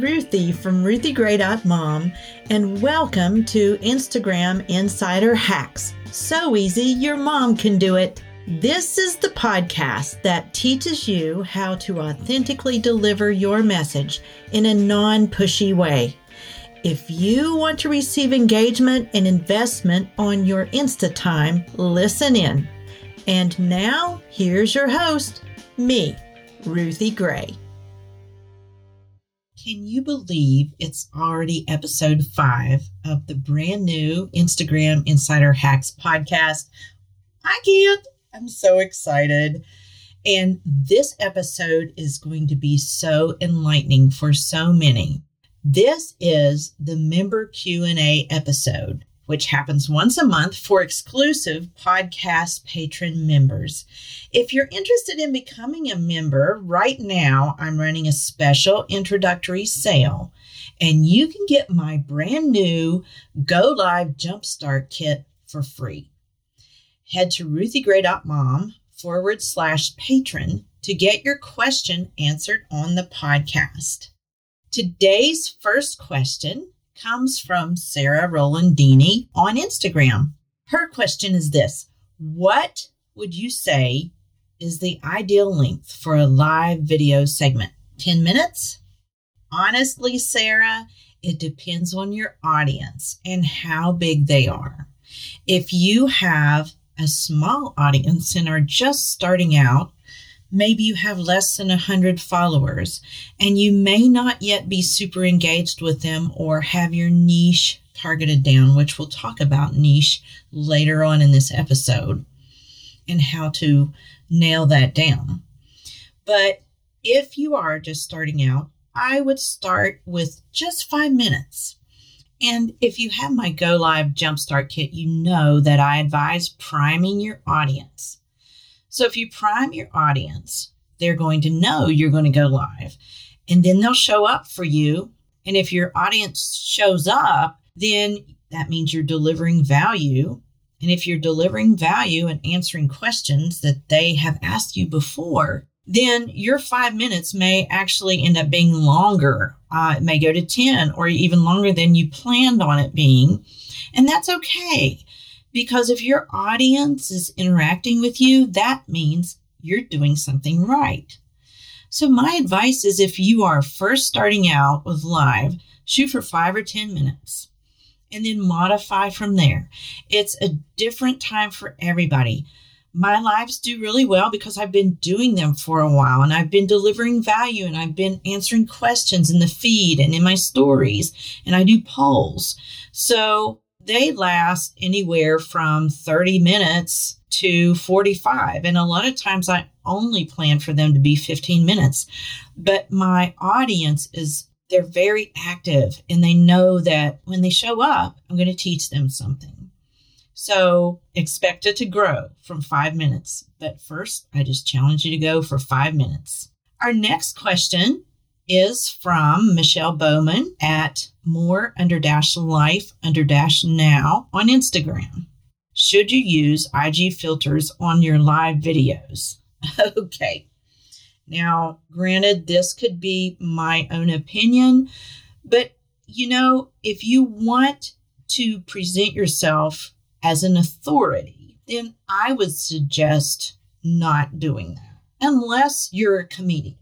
Ruthie from RuthieGray.mom, and welcome to Instagram Insider Hacks. So easy, your mom can do it. This is the podcast that teaches you how to authentically deliver your message in a non pushy way. If you want to receive engagement and investment on your Insta time, listen in. And now, here's your host, me, Ruthie Gray. Can you believe it's already episode five of the brand new Instagram Insider Hacks podcast? I can't. I'm so excited. And this episode is going to be so enlightening for so many. This is the member Q&A episode which happens once a month for exclusive podcast patron members. If you're interested in becoming a member, right now I'm running a special introductory sale, and you can get my brand new Go Live Jumpstart Kit for free. Head to ruthiegray.mom forward slash patron to get your question answered on the podcast. Today's first question comes from Sarah Rolandini on Instagram. Her question is this What would you say is the ideal length for a live video segment? 10 minutes? Honestly, Sarah, it depends on your audience and how big they are. If you have a small audience and are just starting out, maybe you have less than 100 followers and you may not yet be super engaged with them or have your niche targeted down, which we'll talk about niche later on in this episode and how to nail that down. But if you are just starting out, I would start with just five minutes. And if you have my Go Live Jumpstart Kit, you know that I advise priming your audience. So if you prime your audience, they're going to know you're going to go live and then they'll show up for you. And if your audience shows up, then that means you're delivering value. And if you're delivering value and answering questions that they have asked you before, then your five minutes may actually end up being longer. Uh, it may go to 10 or even longer than you planned on it being. And that's okay. Because if your audience is interacting with you, that means you're doing something right. So, my advice is if you are first starting out with live, shoot for five or 10 minutes and then modify from there. It's a different time for everybody. My lives do really well because I've been doing them for a while and I've been delivering value and I've been answering questions in the feed and in my stories and I do polls. So they last anywhere from 30 minutes to 45. And a lot of times I only plan for them to be 15 minutes. But my audience is, they're very active and they know that when they show up, I'm going to teach them something. So expect it to grow from five minutes. But first, I just challenge you to go for five minutes. Our next question is from Michelle Bowman at more under dash life under dash now on Instagram. Should you use IG filters on your live videos? okay. Now, granted, this could be my own opinion, but you know, if you want to present yourself as an authority, then I would suggest not doing that unless you're a comedian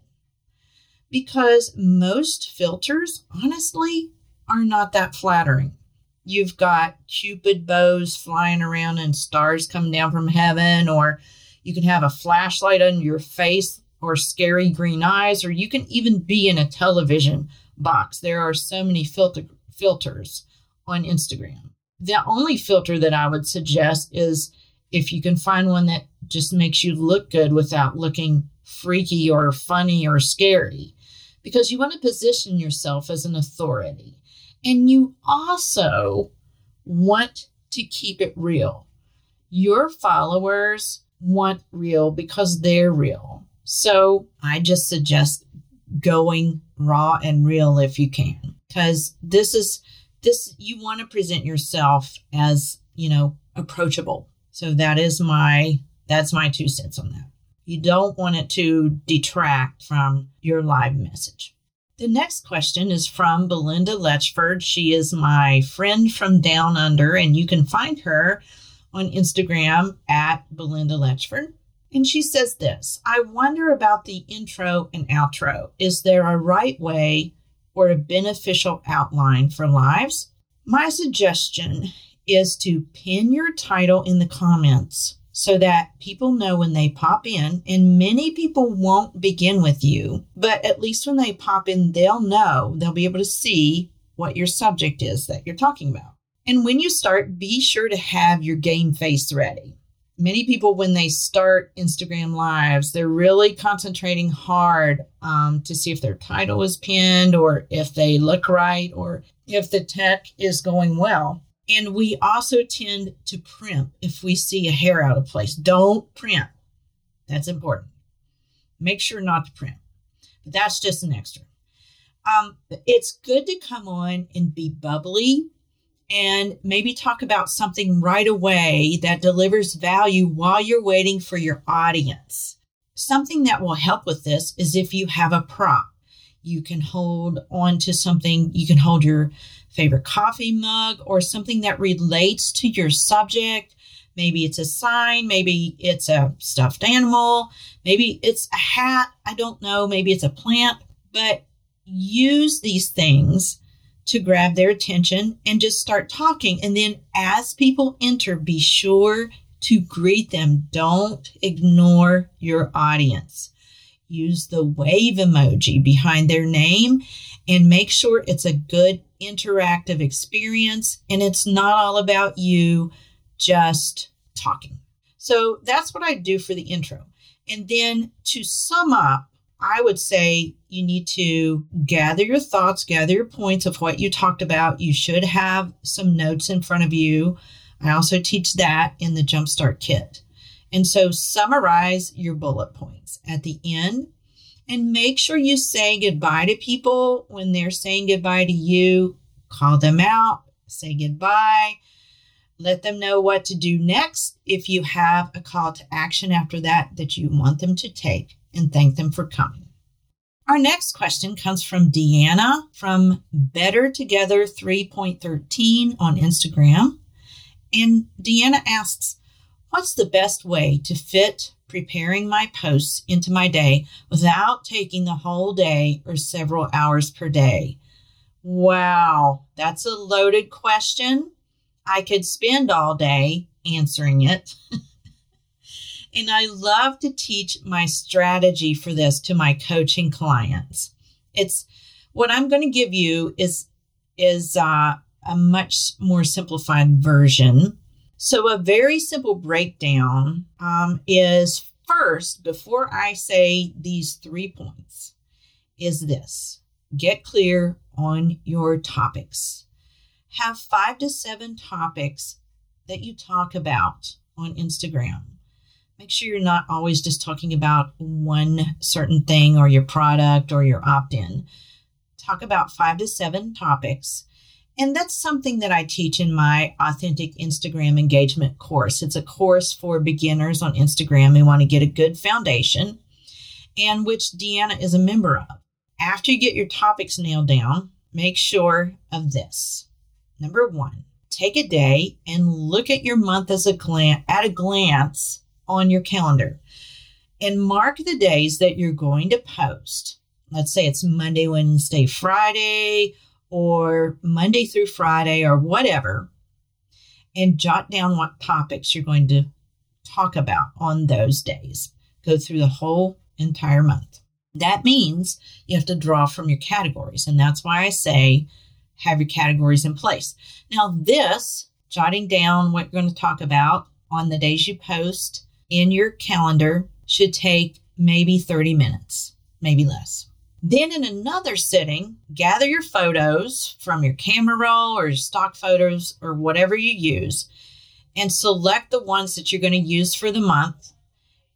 because most filters, honestly, are not that flattering. You've got Cupid bows flying around and stars coming down from heaven, or you can have a flashlight on your face or scary green eyes, or you can even be in a television box. There are so many filter, filters on Instagram. The only filter that I would suggest is if you can find one that just makes you look good without looking freaky or funny or scary because you want to position yourself as an authority. And you also want to keep it real. Your followers want real because they're real. So I just suggest going raw and real if you can, because this is this you want to present yourself as, you know, approachable. So that is my that's my two cents on that. You don't want it to detract from your live message. The next question is from Belinda Letchford. She is my friend from down under, and you can find her on Instagram at Belinda Letchford. And she says this I wonder about the intro and outro. Is there a right way or a beneficial outline for lives? My suggestion is to pin your title in the comments so that people know when they pop in. And many people won't begin with you, but at least when they pop in, they'll know, they'll be able to see what your subject is that you're talking about. And when you start, be sure to have your game face ready. Many people, when they start Instagram lives, they're really concentrating hard um, to see if their title is pinned or if they look right or if the tech is going well. And we also tend to primp if we see a hair out of place. Don't primp. That's important. Make sure not to primp. But that's just an extra. Um, it's good to come on and be bubbly and maybe talk about something right away that delivers value while you're waiting for your audience. Something that will help with this is if you have a prop. You can hold on to something, you can hold your favorite coffee mug or something that relates to your subject. Maybe it's a sign, maybe it's a stuffed animal, maybe it's a hat, I don't know, maybe it's a plant, but use these things to grab their attention and just start talking. And then as people enter, be sure to greet them. Don't ignore your audience. Use the wave emoji behind their name and make sure it's a good interactive experience and it's not all about you just talking. So that's what I do for the intro. And then to sum up, I would say you need to gather your thoughts, gather your points of what you talked about. You should have some notes in front of you. I also teach that in the Jumpstart Kit. And so summarize your bullet points at the end and make sure you say goodbye to people when they're saying goodbye to you. Call them out, say goodbye, let them know what to do next if you have a call to action after that that you want them to take and thank them for coming. Our next question comes from Deanna from Better Together 3.13 on Instagram. And Deanna asks, What's the best way to fit preparing my posts into my day without taking the whole day or several hours per day? Wow, that's a loaded question. I could spend all day answering it. and I love to teach my strategy for this to my coaching clients. It's what I'm going to give you is is uh, a much more simplified version so, a very simple breakdown um, is first, before I say these three points, is this get clear on your topics. Have five to seven topics that you talk about on Instagram. Make sure you're not always just talking about one certain thing or your product or your opt in. Talk about five to seven topics and that's something that I teach in my authentic Instagram engagement course. It's a course for beginners on Instagram who want to get a good foundation and which Deanna is a member of. After you get your topics nailed down, make sure of this. Number one, take a day and look at your month as a glance at a glance on your calendar and mark the days that you're going to post. Let's say it's Monday, Wednesday, Friday, or Monday through Friday or whatever, and jot down what topics you're going to talk about on those days. Go through the whole entire month. That means you have to draw from your categories. And that's why I say have your categories in place. Now, this, jotting down what you're going to talk about on the days you post in your calendar, should take maybe 30 minutes, maybe less. Then, in another sitting, gather your photos from your camera roll or stock photos or whatever you use and select the ones that you're going to use for the month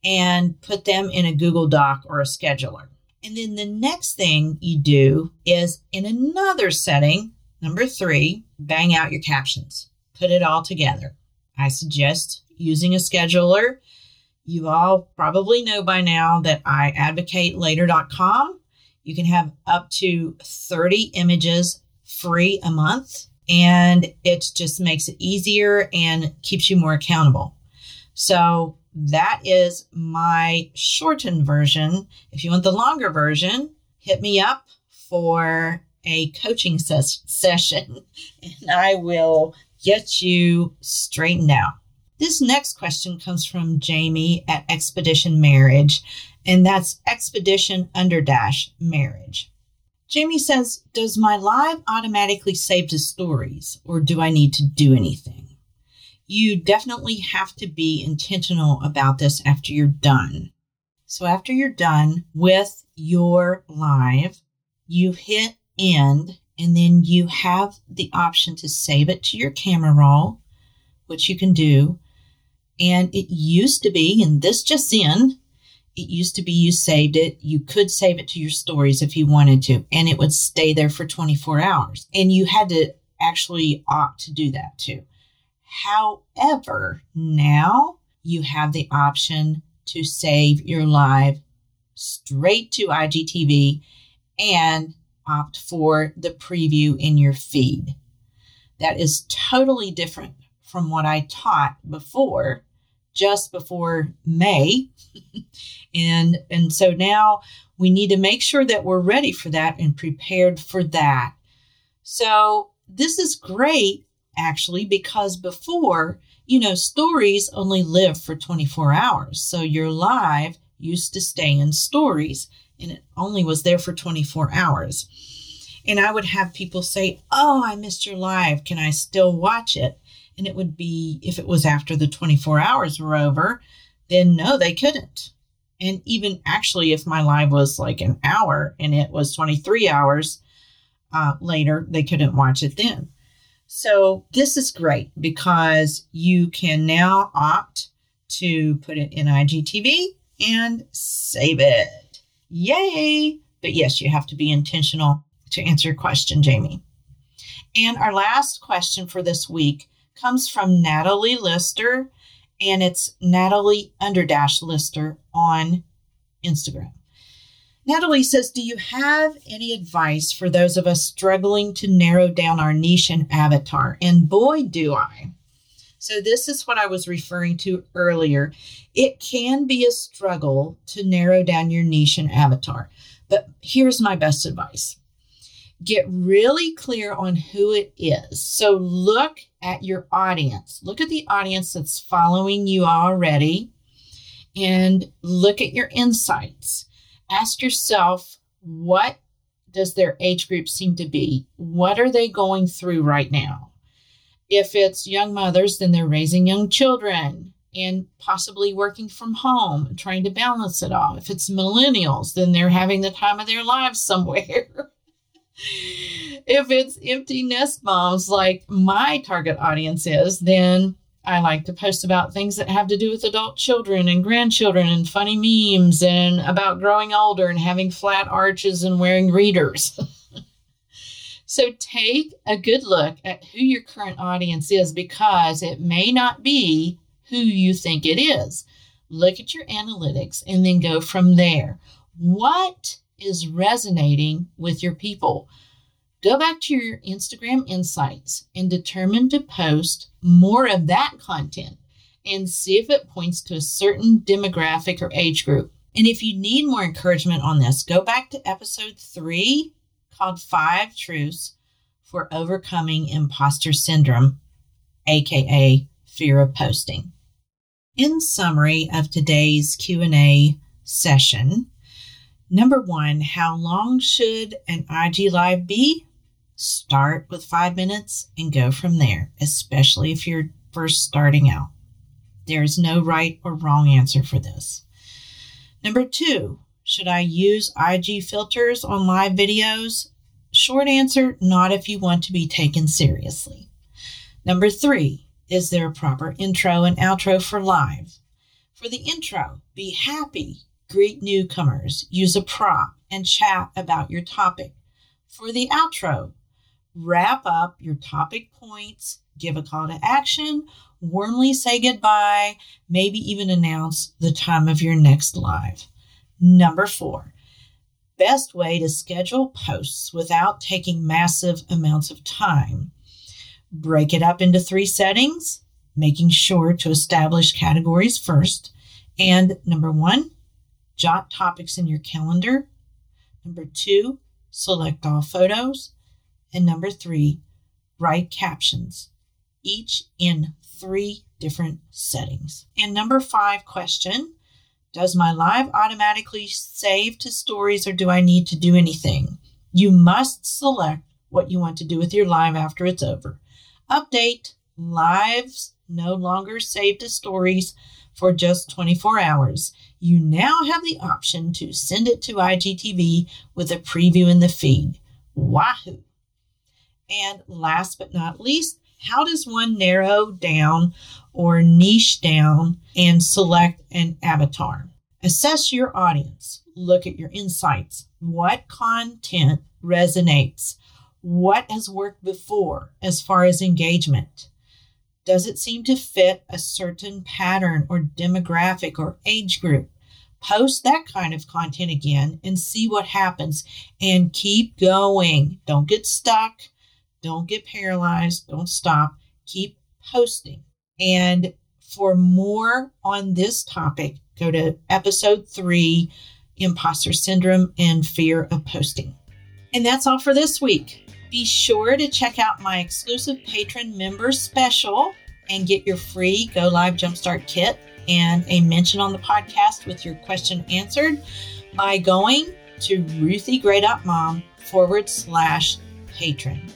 and put them in a Google Doc or a scheduler. And then the next thing you do is in another setting, number three, bang out your captions, put it all together. I suggest using a scheduler. You all probably know by now that I advocate later.com You can have up to 30 images free a month, and it just makes it easier and keeps you more accountable. So that is my shortened version. If you want the longer version, hit me up for a coaching ses- session and I will get you straightened out. This next question comes from Jamie at Expedition Marriage, and that's Expedition under dash marriage. Jamie says, Does my live automatically save to stories, or do I need to do anything? You definitely have to be intentional about this after you're done. So, after you're done with your live, you hit end, and then you have the option to save it to your camera roll, which you can do. And it used to be, and this just in, it used to be you saved it. You could save it to your stories if you wanted to, and it would stay there for 24 hours. And you had to actually opt to do that too. However, now you have the option to save your live straight to IGTV and opt for the preview in your feed. That is totally different from what I taught before, just before May. and and so now we need to make sure that we're ready for that and prepared for that. So this is great actually because before, you know, stories only live for 24 hours. So your live used to stay in stories and it only was there for 24 hours. And I would have people say, Oh, I missed your live. Can I still watch it? And it would be, if it was after the 24 hours were over, then no, they couldn't. And even actually, if my live was like an hour and it was 23 hours uh, later, they couldn't watch it then. So this is great because you can now opt to put it in IGTV and save it. Yay! But yes, you have to be intentional to answer your question, Jamie. And our last question for this week comes from Natalie Lister, and it's Natalie underdash Lister on Instagram. Natalie says, Do you have any advice for those of us struggling to narrow down our niche and avatar? And boy, do I. So, this is what I was referring to earlier. It can be a struggle to narrow down your niche and avatar, but here's my best advice get really clear on who it is. So, look at your audience, look at the audience that's following you already, and look at your insights. Ask yourself, what does their age group seem to be? What are they going through right now? If it's young mothers, then they're raising young children and possibly working from home, trying to balance it all. If it's millennials, then they're having the time of their lives somewhere. if it's empty nest moms, like my target audience is, then I like to post about things that have to do with adult children and grandchildren and funny memes and about growing older and having flat arches and wearing readers. So take a good look at who your current audience is because it may not be who you think it is. Look at your analytics and then go from there. What is resonating with your people? Go back to your Instagram insights and determine to post more of that content and see if it points to a certain demographic or age group. And if you need more encouragement on this, go back to episode three called Five Truths for Overcoming Imposter Syndrome, aka fear of posting. In summary of today's Q&A session, number 1, how long should an IG live be? Start with 5 minutes and go from there, especially if you're first starting out. There is no right or wrong answer for this. Number 2, should I use IG filters on live videos? Short answer not if you want to be taken seriously. Number three, is there a proper intro and outro for live? For the intro, be happy, greet newcomers, use a prop, and chat about your topic. For the outro, wrap up your topic points, give a call to action, warmly say goodbye, maybe even announce the time of your next live. Number four, best way to schedule posts without taking massive amounts of time. Break it up into three settings, making sure to establish categories first. And number one, jot topics in your calendar. Number two, select all photos. And number three, write captions, each in three different settings. And number five question Does my live automatically save to stories or do I need to do anything? You must select what you want to do with your live after it's over. Update lives no longer save to stories for just 24 hours. You now have the option to send it to IGTV with a preview in the feed. Wahoo! And last but not least, how does one narrow down or niche down and select an avatar? Assess your audience. Look at your insights. What content resonates? What has worked before as far as engagement? Does it seem to fit a certain pattern or demographic or age group? Post that kind of content again and see what happens and keep going. Don't get stuck. Don't get paralyzed. Don't stop. Keep posting. And for more on this topic, go to episode three Imposter Syndrome and Fear of Posting. And that's all for this week. Be sure to check out my exclusive patron member special and get your free Go Live Jumpstart kit and a mention on the podcast with your question answered by going to ruthiegray.mom forward slash patron.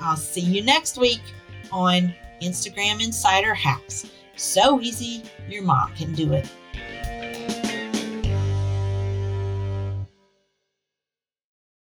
I'll see you next week on Instagram Insider Hacks. So easy, your mom can do it.